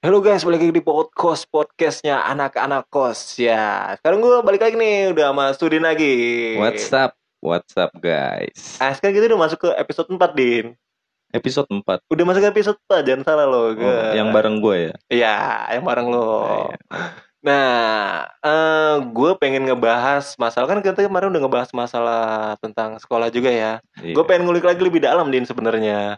Halo guys, balik lagi di podcast podcastnya anak-anak kos ya. Sekarang gue balik lagi nih, udah sama Sudin lagi. What's up? What's up guys? Ah, sekarang kita udah masuk ke episode 4, Din. Episode 4 Udah masuk ke episode 4, jangan salah lo. oh, Yang bareng gue ya? Iya, yang bareng lo. Iya. Nah, eh gue pengen ngebahas masalah kan kita kemarin udah ngebahas masalah tentang sekolah juga ya. Iya. Gue pengen ngulik lagi lebih dalam, Din sebenarnya.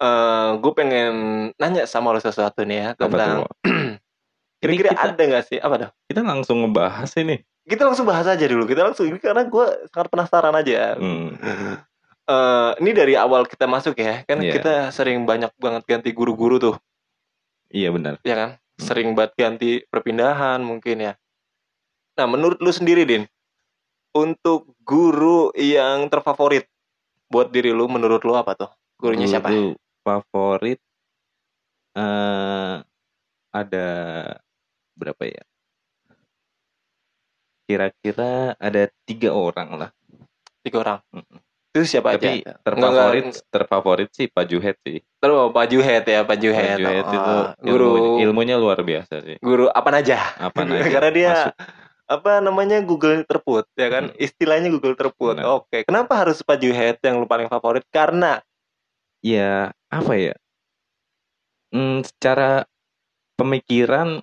Eh, gue pengen nanya sama lo sesuatu nih ya tentang kira-kira ada nggak sih apa dah? Kita langsung ngebahas ini Kita langsung bahas aja dulu. Kita langsung ini karena gue sangat penasaran aja. Hmm, Eh, ini dari awal kita masuk ya, kan Iya. kita sering banyak banget ganti guru-guru tuh, Iya benar ya kan? Sering banget ganti perpindahan mungkin ya. Nah, menurut lu sendiri, Din, untuk guru yang terfavorit buat diri lu, menurut lu apa tuh? Gurunya siapa? Guru favorit eh Ada Berapa ya? Kira-kira ada tiga orang lah Tiga orang. Mm-mm. Itu siapa Tapi aja? terfavorit Enggak, Terfavorit sih Pak Juhet sih Terus Pak Juhet ya, Pak Pak Juhet. Juhet Oh, itu guru ilmunya, ilmunya luar biasa sih guru apa aja? Apa aja Karena dia Masuk. apa namanya Google terput ya kan Hmm. istilahnya Google terput Benar. oke kenapa harus Pak Juhet yang lu paling favorit karena ya apa ya hmm, secara pemikiran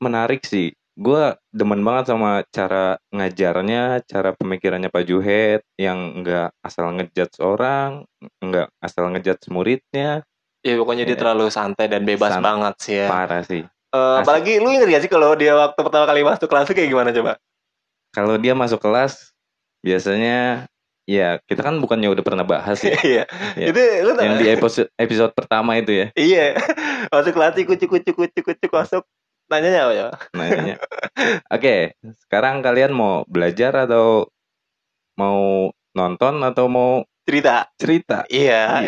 menarik sih gue demen banget sama cara ngajarnya cara pemikirannya Pak Juhet yang nggak asal ngejudge orang nggak asal ngejudge muridnya ya pokoknya dia Ya. terlalu santai dan bebas Sant- banget sih ya parah sih Eh, asik. apalagi lu inget gak sih kalau dia waktu pertama kali masuk kelas tuh kayak gimana coba kalau dia masuk kelas biasanya ya kita kan bukannya udah pernah bahas ya iya Ya. itu lu yang di episode episode pertama itu ya iya masuk kelas ikut ikut ikut ikut ikut masuk nanyanya apa ya nanya. Oke, sekarang kalian mau belajar atau mau nonton atau mau cerita cerita? iya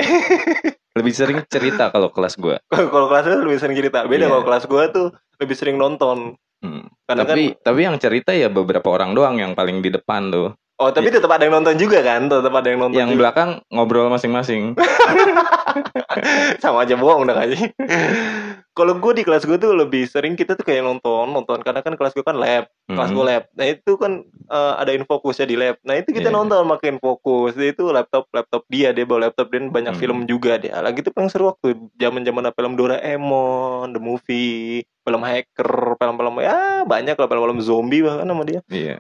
Lebih sering cerita kalau kelas gue. kalau kelas lu lebih sering cerita beda Iya. kalau kelas gua tuh lebih sering nonton Hmm. karena Tapi tapi yang cerita ya beberapa orang doang yang paling di depan tuh. Oh tapi tetap ada yang nonton juga kan tetap ada yang nonton Yang juga. belakang ngobrol masing-masing. sama aja bohong udah aja. Kalau gue di kelas gue tuh lebih sering kita tuh kayak nonton nonton karena kan kelas gue kan lab, kelas Hmm. gue lab. Nah itu kan eh, ada infokusnya di lab. Nah itu kita Iya. nonton makin fokus. Itu laptop laptop dia dia bawa laptop dan banyak Hmm. film juga dia. Lagi itu paling seru waktu zaman zaman film Doraemon, The Movie, film hacker, film-film ya banyak lah film-film zombie bahkan sama dia. Iya.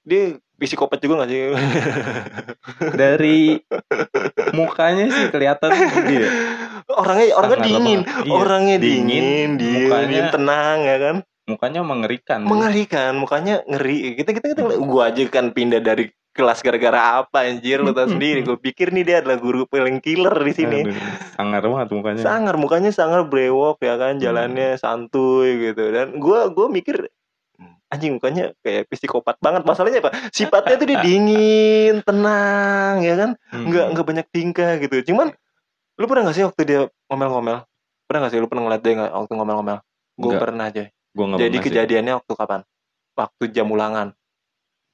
Dia psikopat juga gak sih? Dari mukanya sih kelihatan dia. orangnya orangnya Sangat dingin. Iya, orangnya dingin, dingin, dingin, mukanya- diem, tenang ya kan. Mukanya mengerikan. mengerikan mukanya ngeri kita kita kita gua aja kan pindah dari kelas gara-gara apa anjir lu tau sendiri gue pikir nih dia adalah guru paling killer di sini Aduh, sangar banget mukanya. sangar mukanya sangar brewok ya kan Hmm. jalannya santuy gitu dan gua gua mikir anjing mukanya kayak psikopat banget masalahnya apa sifatnya tuh dia dingin tenang ya kan Hmm. nggak nggak banyak tingkah gitu cuman lu pernah gak sih waktu dia ngomel-ngomel pernah gak sih lu pernah ngeliat dia nggak waktu ngomel-ngomel gue pernah aja Gua nggak jadi pernah sih. kejadiannya waktu kapan? Waktu jam ulangan.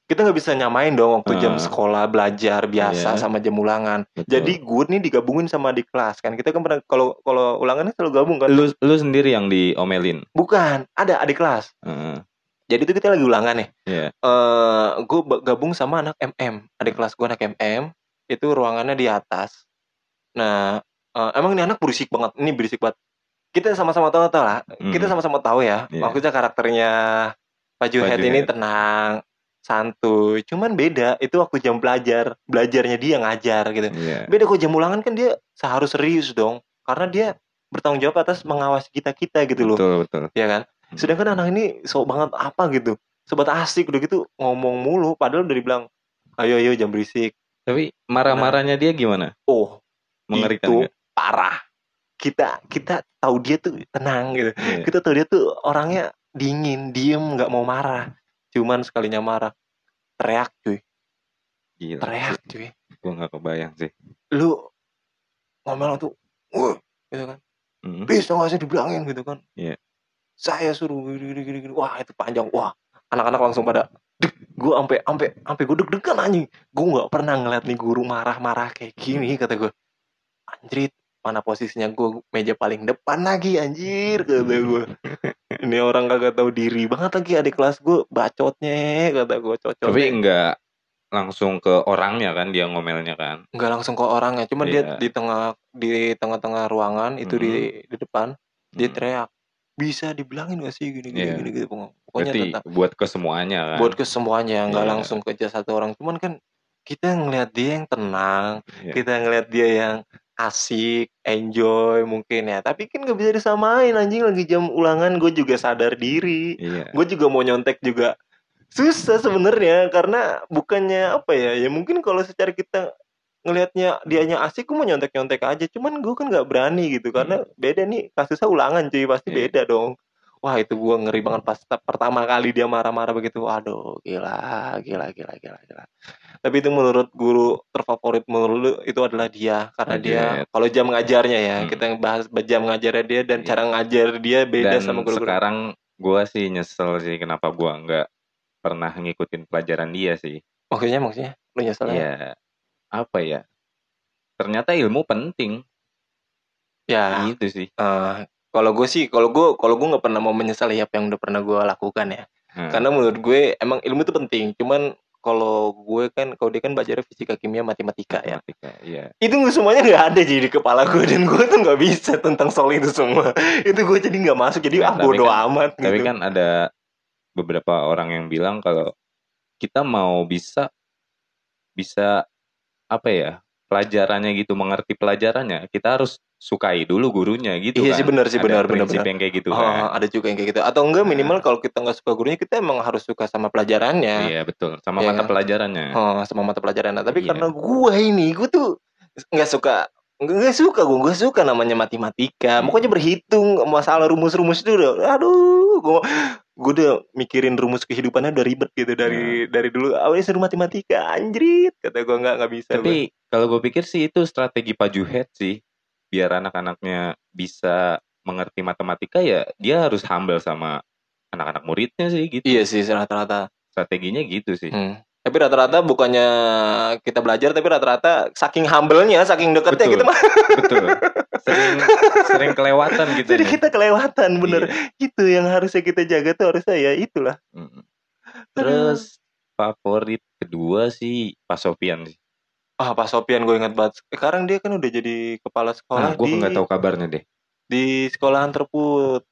Kita nggak bisa nyamain dong waktu jam Ah. sekolah belajar biasa Iya. sama jam ulangan. Betul. Jadi gue nih digabungin sama di kelas kan. Kita kan pernah kalau kalau ulangannya selalu gabung kan. lu lu sendiri yang diomelin. Bukan, ada adik kelas. Heeh. Jadi itu kita lagi ulangan nih. Iya. Eh, gue gabung sama anak MM. Adik kelas gue anak MM. Itu ruangannya di atas. Nah, eh, emang ini anak berisik banget. Ini berisik banget. Kita sama-sama tahu tahu lah. Hmm. Kita sama-sama tahu ya. Iya. Maksudnya karakternya Pak Juhet ini tenang, santuy. Cuman beda. Itu waktu jam belajar. Belajarnya dia ngajar gitu. Iya. Beda kok jam ulangan kan dia seharus serius dong. Karena dia bertanggung jawab atas mengawasi kita kita gitu loh. Betul betul. Ya kan? Hmm. Sedangkan anak ini sok banget apa gitu. Sobat asik udah gitu ngomong mulu. Padahal udah dibilang, ayo ayo jam berisik. Tapi marah-marahnya dia gimana? Oh, Mengerikan itu nggak? parah. Kita kita tahu dia tuh tenang gitu. Iya. Kita tahu dia tuh orangnya dingin, diem, nggak mau marah. Cuman sekalinya marah, teriak cuy, Gila. teriak cuy. Gue nggak kebayang sih. Lu ngomel tuh, gitu kan. Hmm. Bisa nggak sih dibilangin gitu kan? Iya. Saya suruh gini, gini, gini, gini. Wah itu panjang. Wah anak-anak langsung pada deg. Gue ampe ampe ampe gue deg-degan anjing. Gue nggak pernah ngeliat nih guru marah-marah kayak gini kata gue. Anjrit mana posisinya gue meja paling depan lagi anjir kata gue ini orang kagak tahu diri banget lagi adik kelas gue bacotnya kata gue cocok Tapi enggak langsung ke orangnya kan dia ngomelnya kan. nggak langsung ke orangnya cuman dia Iya. di tengah di tengah-tengah ruangan itu di di depan dia Hmm. teriak bisa dibilangin gak sih gini gini Iya. gini gitu pokoknya Berarti tentang buat ke semuanya kan. buat ke semuanya nggak Iya. langsung ke just satu orang cuman kan kita ngelihat dia yang tenang Iya. kita ngelihat dia yang asik enjoy mungkin ya tapi kan nggak bisa disamain anjing lagi jam ulangan gue juga sadar diri Iya. gue juga mau nyontek juga susah sebenarnya karena bukannya apa ya ya mungkin kalau secara kita ngelihatnya dianya asik gue mau nyontek nyontek aja cuman gue kan nggak berani gitu karena beda nih kasusnya ulangan cuy pasti Iya. beda dong wah itu gue ngeri banget pas ta- pertama kali dia marah-marah begitu aduh gila gila gila gila gila tapi itu menurut guru terfavorit menurut lu itu adalah dia karena dia Majet. kalau jam ngajarnya ya Hmm. kita bahas jam ngajarnya dia dan Iya. cara ngajar dia beda Dan sama guru-guru sekarang gua sih nyesel sih kenapa gua nggak pernah ngikutin pelajaran dia sih. maksudnya maksudnya lu nyesel ya? Ya apa ya? Ternyata ilmu penting ya gitu sih. Eh, kalau gue sih kalau gue kalau gue nggak pernah mau menyesali apa yang udah pernah gue lakukan ya Hmm. karena menurut gue emang ilmu itu penting cuman kalau gue kan kalau dia kan belajar fisika kimia matematika ya Matematika, Iya. itu semuanya nggak ada jadi di kepala gue dan gue tuh nggak bisa tentang soal itu semua itu gue jadi nggak masuk jadi Nah, ah tapi bodo kan- amat Tapi gitu. kan ada beberapa orang yang bilang kalau kita mau bisa bisa apa ya pelajarannya gitu mengerti pelajarannya kita harus sukai dulu gurunya gitu Iya kan. sih, benar sih, Ada benar, benar, prinsip benar. yang kayak gitu Oh, kan. ada juga yang kayak gitu atau enggak Nah. minimal kalau kita nggak suka gurunya kita emang harus suka sama pelajarannya Iya betul sama Iya mata kan? pelajarannya. Oh, sama mata pelajaran. Nah, tapi Iya. karena gue ini, gue tuh nggak suka nggak suka gue nggak suka namanya matematika Hmm. pokoknya berhitung masalah rumus-rumus itu udah aduh gue gue udah mikirin rumus kehidupannya udah ribet gitu dari dari dulu awalnya suruh matematika anjrit kata gue nggak nggak bisa. Tapi kalau gue pikir sih itu strategi Pak Juhet sih biar anak-anaknya bisa mengerti matematika ya dia harus humble sama anak-anak muridnya sih gitu. iya sih rata-rata Strateginya gitu sih. Hmm. Tapi rata-rata bukannya kita belajar tapi rata-rata saking humble-nya saking deketnya Betul. kita mah Betul. Sering sering kelewatan gitu. jadi kita kelewatan bener Iya. itu yang harusnya kita jaga tuh harusnya ya itulah. Terus favorit kedua sih Pak Sofian sih. Ah, Pak Sopian gue ingat banget. Sekarang dia kan udah jadi kepala sekolah Nah, gue nggak tahu kabarnya deh. di sekolahan terput.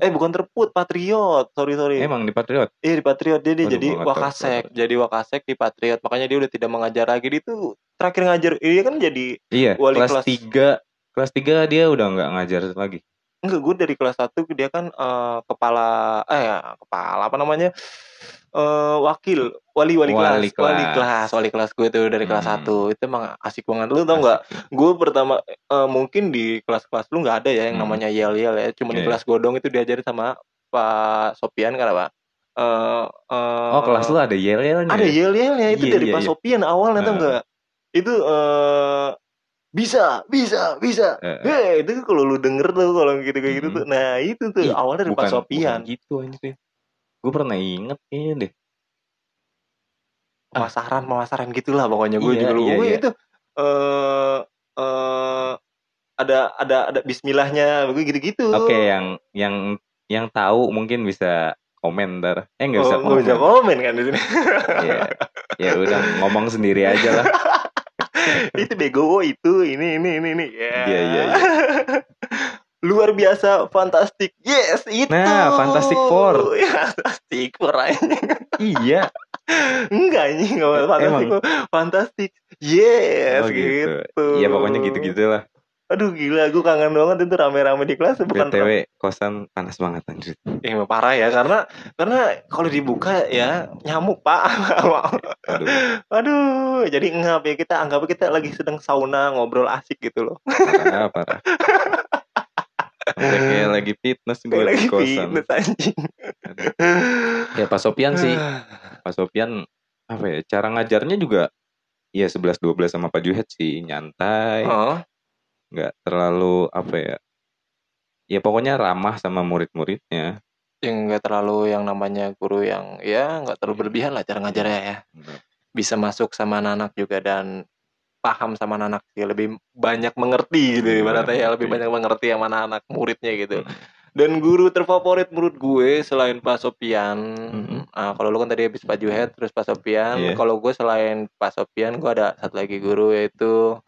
Eh bukan terput, Patriot. Sorry sorry. Emang di Patriot? Iya di Patriot dia, jadi wakasek, jadi wakasek di Patriot. Makanya dia udah tidak mengajar lagi. Dia tuh terakhir ngajar, dia kan jadi Iya. Wali kelas kelas. tiga kelas tiga dia udah nggak ngajar lagi. enggak gue dari kelas 1 dia kan eh, kepala eh ya, kepala apa namanya? Eh wakil wali wali, Wali kelas wali kelas. kelas wali kelas gue tuh dari kelas Hmm. 1 itu emang asik banget lu tau nggak gue pertama eh, mungkin di kelas-kelas lu nggak ada ya yang Hmm. namanya yel yel ya cuma di Iya. kelas godong itu diajarin sama Pak Sopian kan apa eh eh, Oh kelas lu ada yel yelnya. ada yel yelnya itu Iya, dari iya, Pak iya. Sopian awalnya tau Heeh. nggak itu eh bisa bisa bisa. Hei, itu kalau lu denger tuh kalau gitu kayak gitu Hmm. tuh nah itu tuh Ih, awalnya dari Pak Sopian gitu anjir. Gue pernah inget kayaknya deh. pemasaran pemasaran gitulah pokoknya gue Iya, juga lu iya, gue iya. itu eh eh ada ada ada Bismillahnya gue gitu-gitu Oke yang yang yang tahu mungkin bisa komen ntar. Eh nggak Oh, bisa nggak komen. bisa komen kan di sini Iya. Ya udah ngomong sendiri aja lah. itu bego itu ini ini ini ini ya Iya, iya, iya. luar biasa fantastik yes itu Nah, Fantastic Four. ya, fantastic four iya. enggak ini enggak fantastic Emang? Four. fantastic yes Oh, gitu. gitu. Iya pokoknya gitu-gitu lah. aduh gila gue kangen banget itu rame-rame di kelas bukan BTW kosan panas banget anjir. Eh, parah ya karena karena kalau dibuka ya nyamuk pak Aduh. aduh jadi ngap ya kita anggap kita lagi sedang sauna ngobrol asik gitu loh Parah, parah. Sampai kayak lagi fitness gue di lagi kosan. fitness anjing. Ya Pak Sopian sih. Pak Sopian apa ya cara ngajarnya juga ya 11 12 sama Pak Juhet sih nyantai. Oh. Nggak terlalu apa ya ya pokoknya ramah sama murid-muridnya. Yang nggak terlalu yang namanya guru yang ya nggak terlalu berlebihan lah cara ngajarnya ya. Bisa masuk sama anak-anak juga dan paham sama anak sih lebih banyak mengerti gitu ibaratnya ya lebih banyak mengerti sama anak muridnya gitu Hmm. dan guru terfavorit menurut gue selain Pak Sopian Mhm. ah, kalau lu kan tadi habis Pak Juhet terus Pak Sopian Iya. kalau gue selain Pak Sopian gue ada satu lagi guru yaitu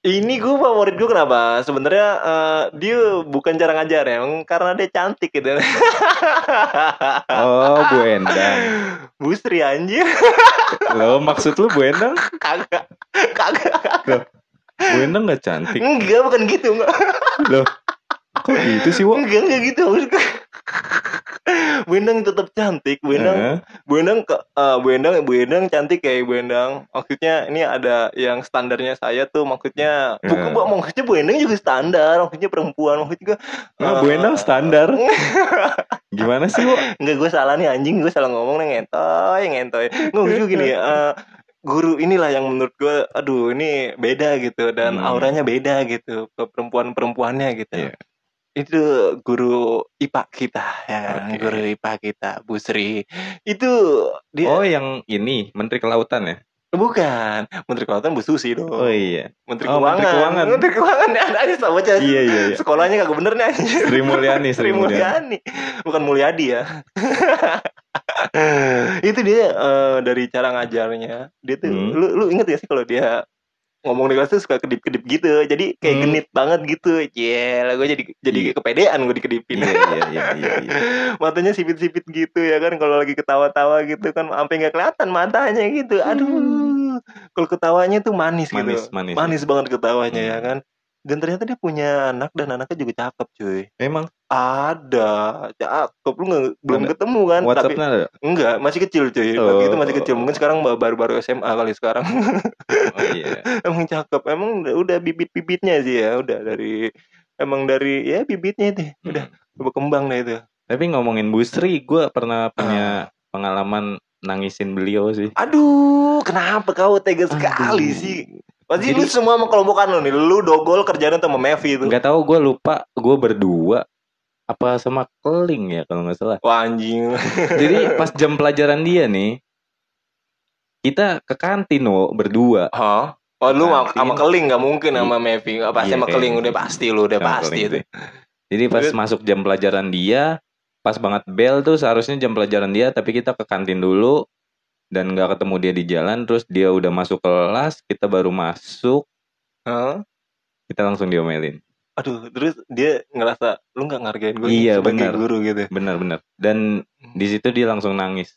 ini gue favorit gue kenapa sebenarnya eh, dia bukan cara ngajar ya karena dia cantik gitu Oh, Bu Endang. Bu Sri anjir Lo maksud lu Bu Endang? kagak kagak Bu Endang gak cantik. enggak bukan gitu enggak Loh. Kok gitu sih, Wo? enggak enggak gitu maksud gue. Bu Endang tetap cantik Bu Endang. Bu Endang ke eh, Bu Endang Bu Endang cantik kayak Bu Endang maksudnya ini ada yang standarnya saya tuh maksudnya bukan Eh. Bu- maksudnya Bu Endang juga standar maksudnya perempuan maksudnya juga Nah, eh, Bu Endang standar. Gimana sih, Wo? Enggak gue salah nih anjing gue salah ngomong nih ngentoy ngentoy nggak maksud gue gini eh, guru inilah yang menurut gue aduh ini beda gitu dan Hmm. auranya beda gitu ke perempuan perempuannya gitu Iya. Itu guru IPA kita ya kan? Guru IPA kita Bu Sri itu dia Oh, yang ini Menteri Kelautan ya? bukan Menteri Kelautan Bu Susi dong Oh iya. Menteri Oh, Keuangan Menteri Keuangan. Menteri Keuangan ada aja sama aja Iya, iya, iya. sekolahnya kagak bener nih Sri Mulyani, Sri Mulyani bukan Mulyadi ya itu dia eh, dari cara ngajarnya dia tuh Hmm. lu lu inget gak sih kalau dia ngomong di kelas tuh suka kedip-kedip gitu jadi kayak Hmm. genit banget gitu Iya, gue jadi jadi Iya. kepedean gue dikedipin Iya, iya, iya, iya, iya. matanya sipit-sipit gitu ya kan kalau lagi ketawa-tawa gitu kan sampai nggak kelihatan matanya gitu aduh kalau ketawanya tuh manis, Hmm. Manis, gitu manis. manis banget ketawanya Hmm. ya kan dan ternyata dia punya anak dan anaknya juga cakep cuy Emang ada cakep lu nggak belum ketemu kan tapi WhatsApp-nya ada? enggak masih kecil cuy Oh. waktu itu masih kecil mungkin sekarang baru-baru SMA kali sekarang Oh iya. emang cakep emang udah, udah bibit-bibitnya sih ya udah dari emang dari ya bibitnya itu udah Hmm. berkembang deh itu Tapi ngomongin Bu Sri, gue pernah Ah. punya pengalaman nangisin beliau sih. Aduh, kenapa kau tega sekali Aduh. sih? Pasti Jadi- lu semua sama kelompokan lu nih. Lu dogol kerjaan sama Mevi itu. Nggak tahu gue lupa gue berdua apa sama Keling ya kalau nggak salah. Wah anjing. Jadi pas jam pelajaran dia nih, kita ke kantin wo berdua. Hah? Oh lu sama, Kantin. sama Keling gak mungkin sama Mevi. Nggak pasti Iya, sama Keling udah pasti lu udah pasti itu. sih. Jadi pas Terus? masuk jam pelajaran dia, pas banget bel tuh seharusnya jam pelajaran dia, tapi kita ke kantin dulu dan nggak ketemu dia di jalan. Terus dia udah masuk kelas, kita baru masuk, Hah? kita langsung diomelin. Aduh, terus dia ngerasa lu nggak ngargain gue Iya, sebagai benar. guru gitu. Bener-bener. Dan di situ dia langsung nangis,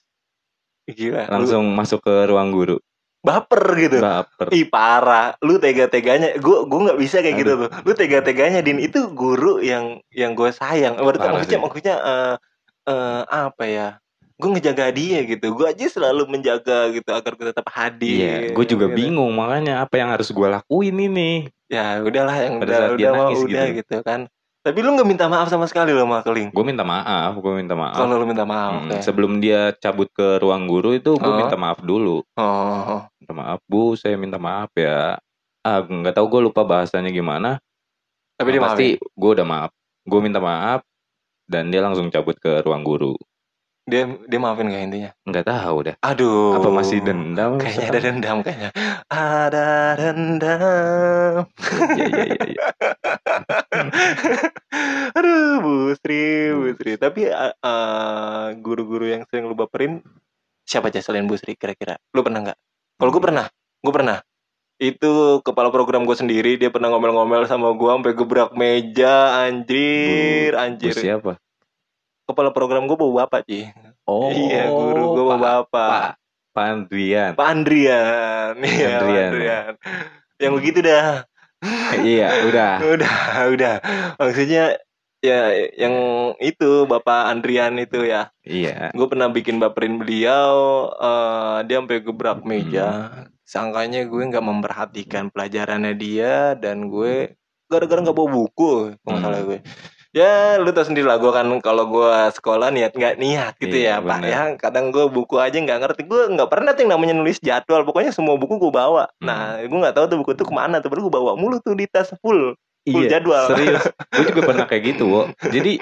Gila. Langsung langsung masuk ke ruang guru. baper gitu. Baper. Ih parah, lu tega-teganya, gue gue nggak bisa kayak gitu tuh. Lu tega-teganya, din itu guru yang yang gue sayang. Berarti maksudnya maksudnya eh eh, apa ya? Gue ngejaga dia gitu. Gue aja selalu menjaga gitu agar gue tetap hadir. Iya, gue juga gitu. bingung makanya apa yang harus gue lakuin ini. Ya udahlah yang Pada udah saat dia udah nangis udah gitu. gitu. kan. Tapi lu nggak minta maaf sama sekali loh sama Keling. Gue minta maaf, gue minta maaf. Kalau lu minta maaf, Hmm, oke. Sebelum dia cabut ke ruang guru itu gue Oh. minta maaf dulu. Oh, Minta maaf bu, saya minta maaf ya. Ah nggak tahu gue lupa bahasanya gimana. tapi dia Yang pasti gue udah maaf. Gue minta maaf dan dia langsung cabut ke ruang guru. Dia dia maafin gak intinya? Nggak tahu dah. Aduh. Apa masih dendam? Kayaknya ada dendam kayaknya. Ada dendam. Iya iya iya. iya. Aduh, Bu Sri, Bu Sri. Tapi uh, uh, guru-guru yang sering lu baperin siapa aja selain Bu Sri kira-kira? Lu pernah nggak? Kalau gue pernah, gue pernah. Itu kepala program gue sendiri, dia pernah ngomel-ngomel sama gue sampai gebrak meja, anjir, Bu anjir. siapa? Kepala program gue bawa bapak, Ci. Oh, iya, guru gue bawa Pak, bapak. Pak, Pak Andrian. Pak Andrian. Iya, Andrian. Andrian. Yang begitu dah. iya, udah. udah udah maksudnya ya yang itu bapak Andrian itu ya Iya. gue pernah bikin baperin beliau eh, dia sampai gebrak meja Hmm. sangkanya gue nggak memperhatikan pelajarannya dia dan gue gara-gara nggak bawa buku kalau Hmm. gue ya lu tau sendiri lah gue kan kalau gue sekolah niat nggak niat gitu Iya, ya pak bener. ya. Kadang gue buku aja nggak ngerti. Gue nggak pernah tuh namanya nulis jadwal. Pokoknya semua buku gue bawa. Hmm. nah gue nggak tahu tuh buku tuh ke mana tuh. Baru gue bawa mulu tuh di tas full full Iya, jadwal. Serius. gue juga pernah kayak gitu, Wo. Jadi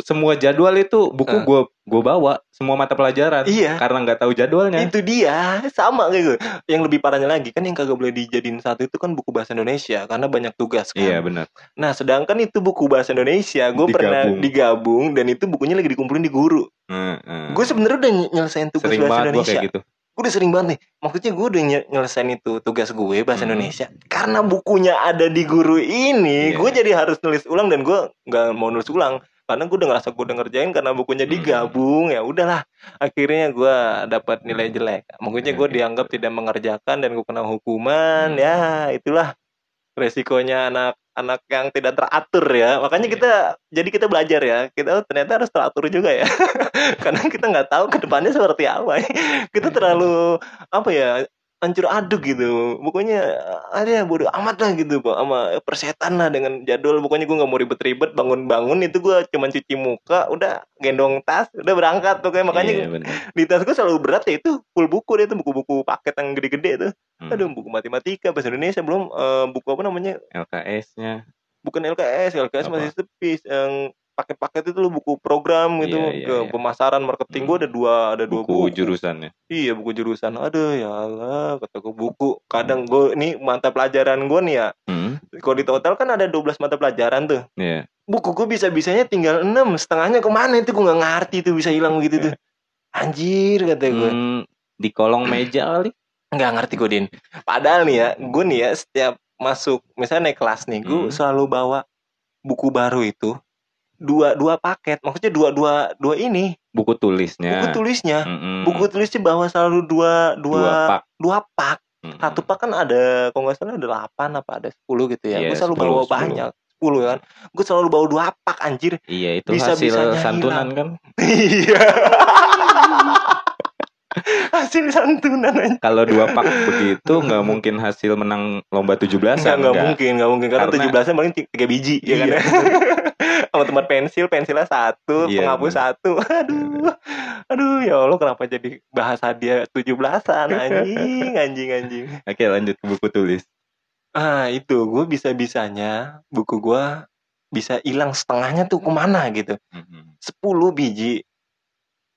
semua jadwal itu buku gue gue bawa semua mata pelajaran Iya. karena nggak tahu jadwalnya. Itu dia, sama kayak gue. Yang lebih parahnya lagi kan yang kagak boleh dijadiin satu itu kan buku bahasa Indonesia karena banyak tugas kan. Iya benar. Nah, sedangkan itu buku bahasa Indonesia, gue pernah Digabung. dan itu bukunya lagi dikumpulin di guru. Heeh. Gue sebenarnya udah ny- nyelesain tugas sering bahasa Indonesia. kayak gitu. Gue udah sering banget nih. Maksudnya gue udah nye- nyelesain itu tugas gue bahasa Hmm. Indonesia. Karena bukunya ada di guru ini, Iya. gue jadi harus nulis ulang dan gue nggak mau nulis ulang. Karena gue udah ngerasa gue udah ngerjain karena bukunya Hmm. digabung ya udahlah akhirnya gue dapat nilai jelek mungkinnya gue Oke. dianggap tidak mengerjakan dan gue kena hukuman Hmm. ya itulah resikonya anak anak yang tidak teratur ya makanya Iya. kita jadi kita belajar ya kita oh, ternyata harus teratur juga ya karena kita nggak tahu ke depannya seperti apa kita Iya. terlalu apa ya hancur aduk gitu pokoknya ada bodoh amat lah gitu Pak sama persetan lah dengan jadwal pokoknya gue nggak mau ribet-ribet bangun-bangun itu gue cuman cuci muka udah gendong tas udah berangkat tuh kayak makanya Iya, benar. di tas gue selalu berat ya itu full buku deh itu buku-buku paket yang gede-gede tuh Hmm. aduh buku matematika bahasa Indonesia belum eh, buku apa namanya LKS-nya. bukan LKS LKS Apa? masih sepis yang paket-paket itu lo buku program gitu Iya, iya, ke iya. pemasaran marketing Hmm. gue ada dua ada dua Buku buku, jurusannya. iya buku jurusan aduh ya Allah kata gue buku kadang gue ini mata pelajaran gue nih ya Hmm. kalau di total kan ada 12 mata pelajaran tuh Iya. buku gue bisa bisanya tinggal 6 setengahnya ke mana itu gue nggak ngerti tuh bisa hilang gitu tuh anjir kata gue Hmm, di kolong meja kali. nggak ngerti gue din padahal nih ya gue nih ya setiap masuk misalnya naik kelas nih gue Hmm. selalu bawa buku baru itu dua dua paket maksudnya dua dua dua ini Buku tulisnya. buku tulisnya Mm-mm. buku tulisnya bawa selalu dua dua dua pak. dua pak Mm-mm. satu pak kan ada kalau nggak salah ada delapan apa ada sepuluh gitu ya Iya, gue selalu 10, bawa 10. banyak sepuluh kan gue selalu bawa dua pak anjir Iya itu Bisa-bisanya hasil santunan kan. iya hasil santunan aja Kalau dua pak begitu nggak mungkin hasil menang lomba 17 Enggak, enggak mungkin, enggak mungkin karena Karena- tujuh belasnya paling ti- tiga biji ya kan. Iya. Sama tempat pensil, pensilnya satu, Iya, penghapus bener. satu. Aduh. Aduh, ya Allah kenapa jadi bahas hadiah tujuh belasan anjing, anjing, anjing. Oke lanjut ke buku tulis. Ah, itu gue bisa-bisanya buku gue bisa hilang setengahnya tuh ke mana gitu. Mm-mm. 10 biji.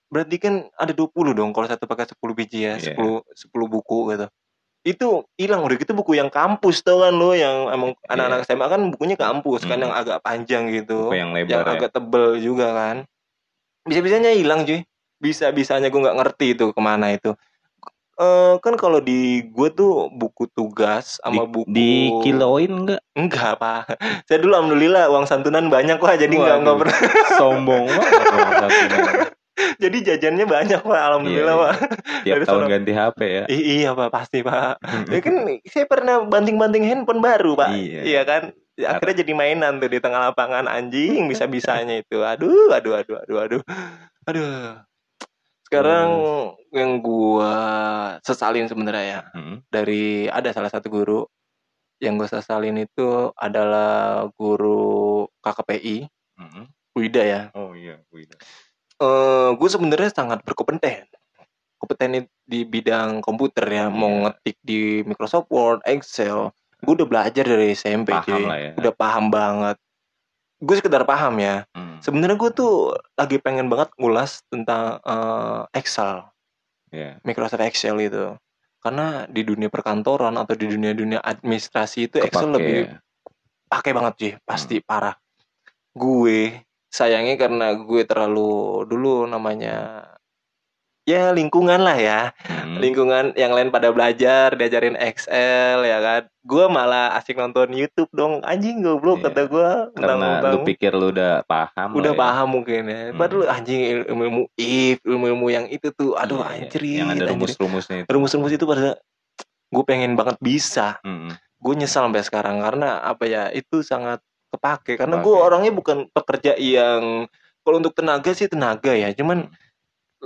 Berarti kan ada 20 dong kalau satu pakai 10 biji ya, Iya. 10 10 buku gitu. Itu hilang udah gitu buku yang kampus tuh kan lo yang emang Iya. anak-anak SMA kan bukunya kampus kan Hmm. yang agak panjang gitu. Buku yang yang lebar ya. agak tebel juga kan. Bisa-bisanya hilang cuy. Bisa-bisanya gue nggak ngerti itu ke mana itu. Eh kan kalau di gue tuh buku tugas sama Di, buku di kiloin enggak? enggak pak saya dulu alhamdulillah uang santunan banyak pak jadi nggak nggak pernah Sombong banget. jadi jajannya banyak pak. Alhamdulillah Iya, pak. Tiap Dari tahun ganti HP ya. I- iya pak. Pasti pak. Ya kan saya pernah banting-banting handphone baru pak. Iya. kan? Akhirnya jadi mainan tuh di tengah lapangan. Anjing bisa bisanya itu. Aduh aduh aduh aduh aduh. Aduh. Sekarang yang gua sesalin sebenarnya ya Hmm. dari ada salah satu guru. Yang gue sesalin itu adalah guru KKPI Hmm. Wida ya. Oh iya, Wida. Eh gue sebenarnya sangat berkompeten kompeten di- bidang komputer ya mau Iya. ngetik di Microsoft Word Excel gue udah belajar dari SMP Paham lah ya. udah paham banget gue sekedar paham ya Hmm. sebenarnya gue tuh lagi pengen banget ngulas tentang eh, Excel Iya. Microsoft Excel itu karena di dunia perkantoran atau di dunia dunia administrasi itu Excel Kepake lebih ya. pakai banget sih pasti parah gue sayangnya karena gue terlalu dulu namanya ya lingkungan lah ya Hmm. lingkungan yang lain pada belajar diajarin Excel ya kan gue malah asik nonton YouTube dong anjing goblok Iya. kata gue Karena lu pikir lu udah paham udah ya. paham mungkin ya Hmm. padahal anjing ilmu ilmu if ilmu ilmu yang itu tuh aduh Iya, iya. anjir Yang ada anjir. rumus-rumusnya itu. rumus-rumus itu pada gue pengen banget bisa Hmm. gue nyesal sampai sekarang karena apa ya itu sangat kepake karena gue orangnya bukan pekerja yang kalau untuk tenaga sih tenaga ya cuman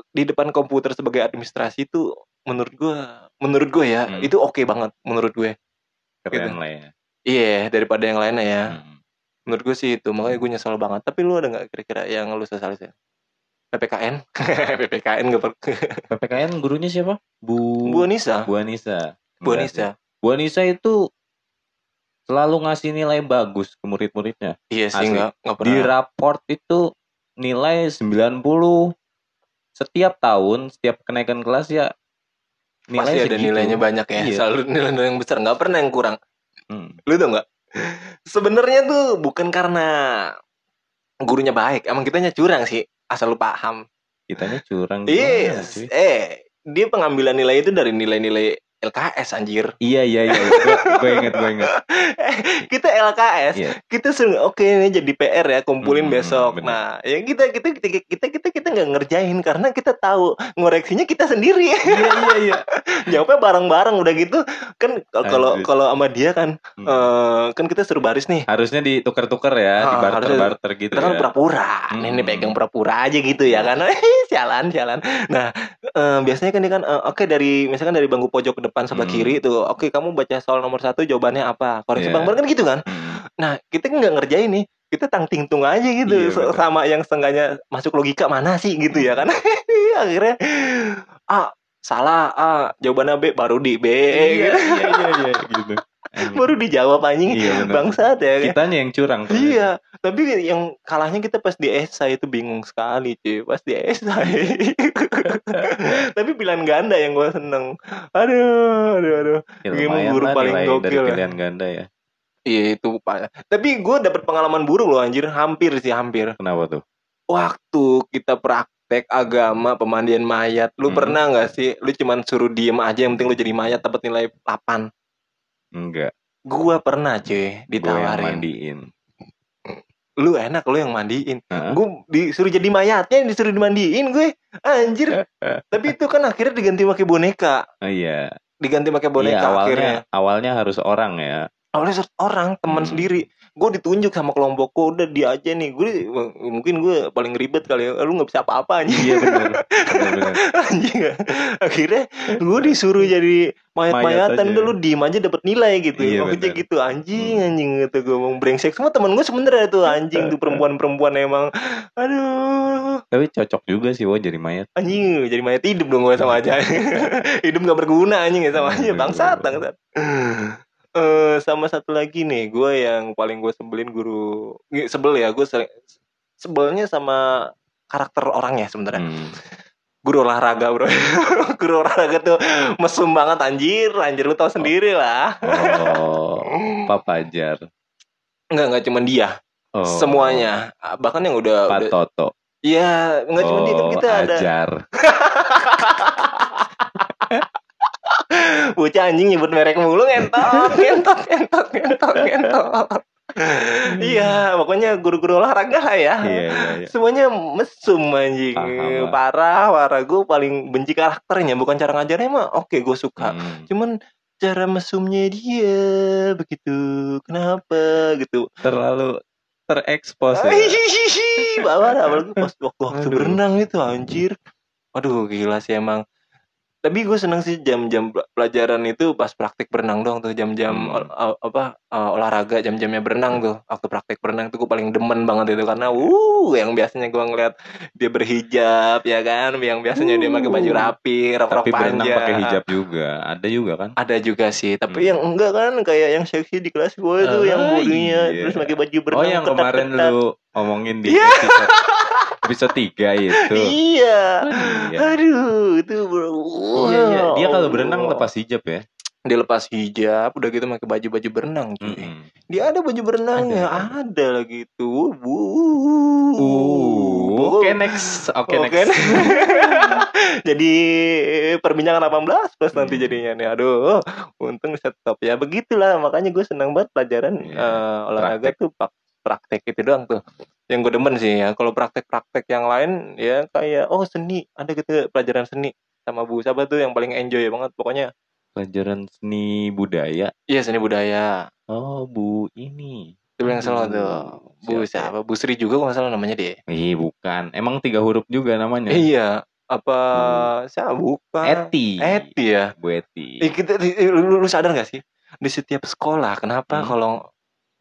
di depan komputer sebagai administrasi itu menurut gue menurut gue ya Hmm. itu oke banget menurut gue Keren Gitu. lah ya. iya daripada yang lainnya ya Hmm. menurut gue sih itu makanya gue nyesal banget tapi lu ada nggak kira-kira yang lu sesali sih PPKN PPKN gak per PPKN gurunya siapa? Bu Bu Anissa Bu Anissa. Bu. Anissa Bu Anissa itu selalu ngasih nilai bagus ke murid-muridnya. Iya sih nggak nggak Di pernah. raport itu nilai 90 setiap tahun, setiap kenaikan kelas ya nilai Pasti ada segitu. nilainya banyak ya. Iya. Selalu nilai yang besar nggak pernah yang kurang. Hmm. Lu tau nggak? Sebenarnya tuh bukan karena gurunya baik, emang kitanya curang sih. Asal lu paham. Kitanya curang gimana, Yes. Eh, dia pengambilan nilai itu dari nilai-nilai LKS anjir. Iya iya iya, gue inget gue inget. kita LKS, Iya. kita sering oke ini jadi PR ya, kumpulin Hmm, besok. bener. Nah, ya kita kita kita kita kita kita nggak ngerjain karena kita tahu ngoreksinya kita sendiri. Iya iya iya. Jawabnya bareng-bareng udah gitu kan kalau Anjir. kalau sama dia kan Hmm. eh, kan kita suruh baris nih. Harusnya ditukar-tukar ya, Ah, di barter-barter gitu Kita kan ya. pura-pura, Hmm. ini pegang pura-pura aja gitu ya kan, sialan sialan. Nah eh, biasanya kan dia kan eh, oke dari misalkan dari bangku pojok ke depan sebelah Hmm. kiri tuh, oke kamu baca soal nomor satu jawabannya apa, koreksi Iya. bareng-bareng kan gitu kan. Hmm. Nah kita nggak ngerjain nih, kita tang tingtung aja gitu Iya, Se- betul. sama yang setengahnya masuk logika mana sih gitu ya kan. Akhirnya A salah A jawabannya B baru di B Iya gitu. iya iya iya gitu. Baru dijawab anjing Iya, bener. bangsat ya kan. Kitanya yang curang. tuh. Iya, tapi yang kalahnya kita pas di esai itu bingung sekali, cuy. Pas di esai. tapi pilihan ganda yang gue seneng. Aduh, aduh, aduh. Ya, lumayan guru lah paling nilai dari gokil ya. pilihan ganda ya. Iya itu pak. Tapi gue dapet pengalaman buruk loh anjir, hampir sih hampir. Kenapa tuh? Waktu kita praktek agama pemandian mayat, lu Hmm. pernah nggak sih? Lu cuman suruh diem aja, yang penting lu jadi mayat dapat nilai 8 Enggak. Gua pernah cuy yang ditawarin. mandiin. Lu enak lu yang mandiin. Hah? gue disuruh jadi mayatnya disuruh dimandiin gue anjir tapi itu kan akhirnya diganti pakai boneka Oh, iya. diganti pakai Iya, boneka awalnya akhirnya awalnya harus orang ya. awalnya satu orang teman Hmm. sendiri gue ditunjuk sama kelompokku udah dia aja nih. Gue mungkin gue paling ribet kali ya. Lu nggak bisa apa-apa anjing. Iya benar. Anjing. Akhirnya gue disuruh jadi mayat-mayatan Mayat aja. udah lu diem aja dapat nilai gitu. Iya, Maksudnya bener. gitu anjing anjing gitu. Gue ngomong brengsek. Semua temen gue sebenernya tuh anjing tuh perempuan-perempuan emang. Aduh. Tapi cocok juga sih wo jadi mayat. anjing jadi mayat hidup dong gue sama aja. Hidup gak berguna anjing ya sama aja Bener, bangsat bangsat Eh, sama satu lagi nih gue yang paling gue sebelin guru sebel ya gue sering sebelnya sama karakter orangnya sebenarnya Hmm. guru olahraga bro guru olahraga tuh mesum banget anjir anjir lu tau sendiri lah Oh, Pak Pajar. Enggak, enggak cuma dia. Oh, Semuanya. Bahkan yang udah Pak udah- Toto. Iya, enggak cuma dia kan Oh, kita ada Ajar. bocah anjing nyebut merek mulu ngentot, ngentot, ngentot, ngentot, ngentot. Iya, pokoknya guru-guru olahraga lah ya. Iya, iya, iya. Semuanya mesum anjing. Paham. Parah, parah. Gue paling benci karakternya, bukan cara ngajarnya mah. Oke, gue suka. Hmm. Cuman cara mesumnya dia begitu. Kenapa gitu? Terlalu terekspos ya. Bawa pas waktu-waktu Aduh. berenang itu anjir. Aduh gila sih emang. Tapi gue seneng sih jam-jam pel- pelajaran itu pas praktik berenang dong tuh jam-jam Hmm. ol- ol- apa uh, olahraga jam-jamnya berenang tuh waktu praktik berenang itu gue paling demen banget itu karena uh yang biasanya gue ngeliat dia berhijab ya kan yang biasanya dia pakai baju Uh. rapi Tapi berenang panjang pakai hijab juga. Ada juga kan? ada juga sih tapi Hmm. yang enggak kan kayak yang seksi di kelas gue tuh yang Ah, bodinya iya. terus pakai baju Oh, berenang yang kemarin ketat-ketat. lu omongin di Iya. Episode, episode 3 itu. Iya. Iya. Aduh, itu bro. Iya, iya. Dia kalau berenang lepas hijab ya. Dia lepas hijab, udah gitu pakai baju-baju berenang cuy. Mm-mm. Dia ada baju berenangnya, Ada, ada, lagi tuh. Bu. Uh, oke next. Oke Oke, next. Jadi perbincangan 18 plus nanti Hmm. jadinya nih. Aduh, untung stop ya. Begitulah makanya gue senang banget pelajaran Iya, eh, olahraga tuh pak praktek itu doang tuh. Yang gue demen sih ya. Kalau praktek-praktek yang lain ya kayak oh seni, ada gitu pelajaran seni sama Bu siapa tuh yang paling enjoy banget pokoknya. Pelajaran seni budaya. Iya seni budaya. Oh, Bu ini. Itu yang salah Bu, tuh. Bu siapa? Bu Sri juga kalau nggak salah namanya dia. Ih, bukan. Emang tiga huruf juga namanya. Iya. Apa siapa? Bukan. Eti. Eti ya. Bu Eti. Eh, kita, lu, lu sadar gak sih di setiap sekolah kenapa Hmm. kalau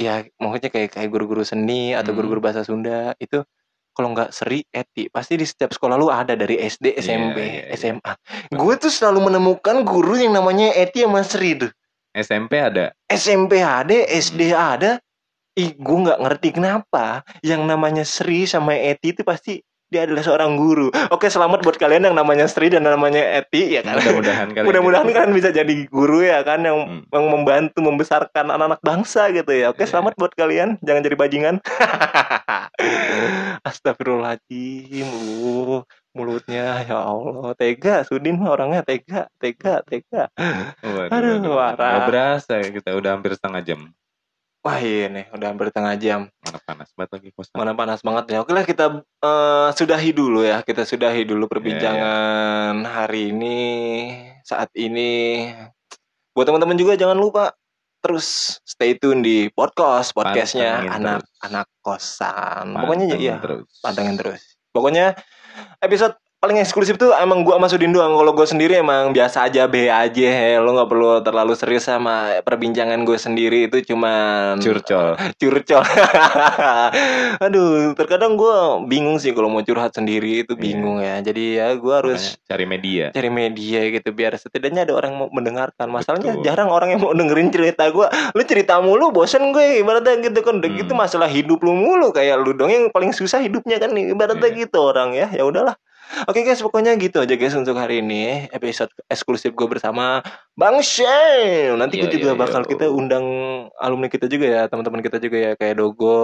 ya maksudnya kayak kayak guru-guru seni atau Hmm. guru-guru bahasa Sunda itu kalau nggak seri eti pasti di setiap sekolah lu ada dari SD SMP iya, iya. SMA gue tuh selalu menemukan guru yang namanya eti sama seri tuh SMP ada. SMP ada, SD ada. Ih, gue nggak ngerti kenapa yang namanya Sri sama Eti itu pasti dia adalah seorang guru. Oke, selamat buat kalian yang namanya Sri dan namanya Eti ya kan. Mudah-mudahan kalian Mudah-mudahan gitu. kalian bisa jadi guru ya kan yang Hmm. yang membantu membesarkan anak-anak bangsa gitu ya. Oke, Iya. selamat buat kalian. Jangan jadi bajingan. Astagfirullahaladzim. Uh, mulutnya ya Allah. Tega, Sudin mah orangnya tega, tega, tega. Waduh, Aduh, waduh. Nggak berasa ya kita udah hampir setengah jam. Wah iya nih, udah hampir tengah jam. Mana panas banget lagi kosan. Mana panas banget ya. Oke lah kita eh, sudahi dulu ya. Kita sudahi Iya, dulu perbincangan hari ini saat ini. Buat teman-teman juga jangan lupa terus stay tune di podcast podcastnya Pantengin anak terus. anak kosan. Pokoknya ya, Pantengin iya terus. pantengin terus. Pokoknya episode paling eksklusif tuh emang gua sama Sudin doang. Kalau gue sendiri emang biasa aja be aja. he. Lo nggak perlu terlalu serius sama perbincangan gue sendiri itu cuman Curcol. curcol. Aduh, terkadang gue bingung sih kalau mau curhat sendiri itu Iya. bingung ya. Jadi ya gue harus cari media. cari media gitu biar setidaknya ada orang mau mendengarkan. Masalahnya Betul. jarang orang yang mau dengerin cerita gue. Lu cerita mulu, bosen gue. Ibaratnya gitu kan. Udah Hmm. gitu masalah hidup lu mulu kayak lu dong yang paling susah hidupnya kan. Ibaratnya Iya. gitu orang ya. Ya udahlah. Oke guys, pokoknya gitu aja guys untuk hari ini episode eksklusif gue bersama Bang Shane. Nanti gue Iya, juga iya, bakal iya. kita undang alumni kita juga ya, teman-teman kita juga ya kayak Dogo,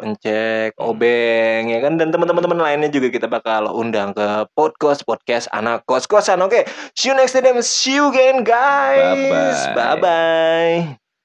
Oke. Encek, Hmm. Obeng ya kan dan teman-teman lainnya juga kita bakal undang ke podcast podcast anak kos-kosan. Oke, see you next time. See you again guys. Bye-bye. Bye bye.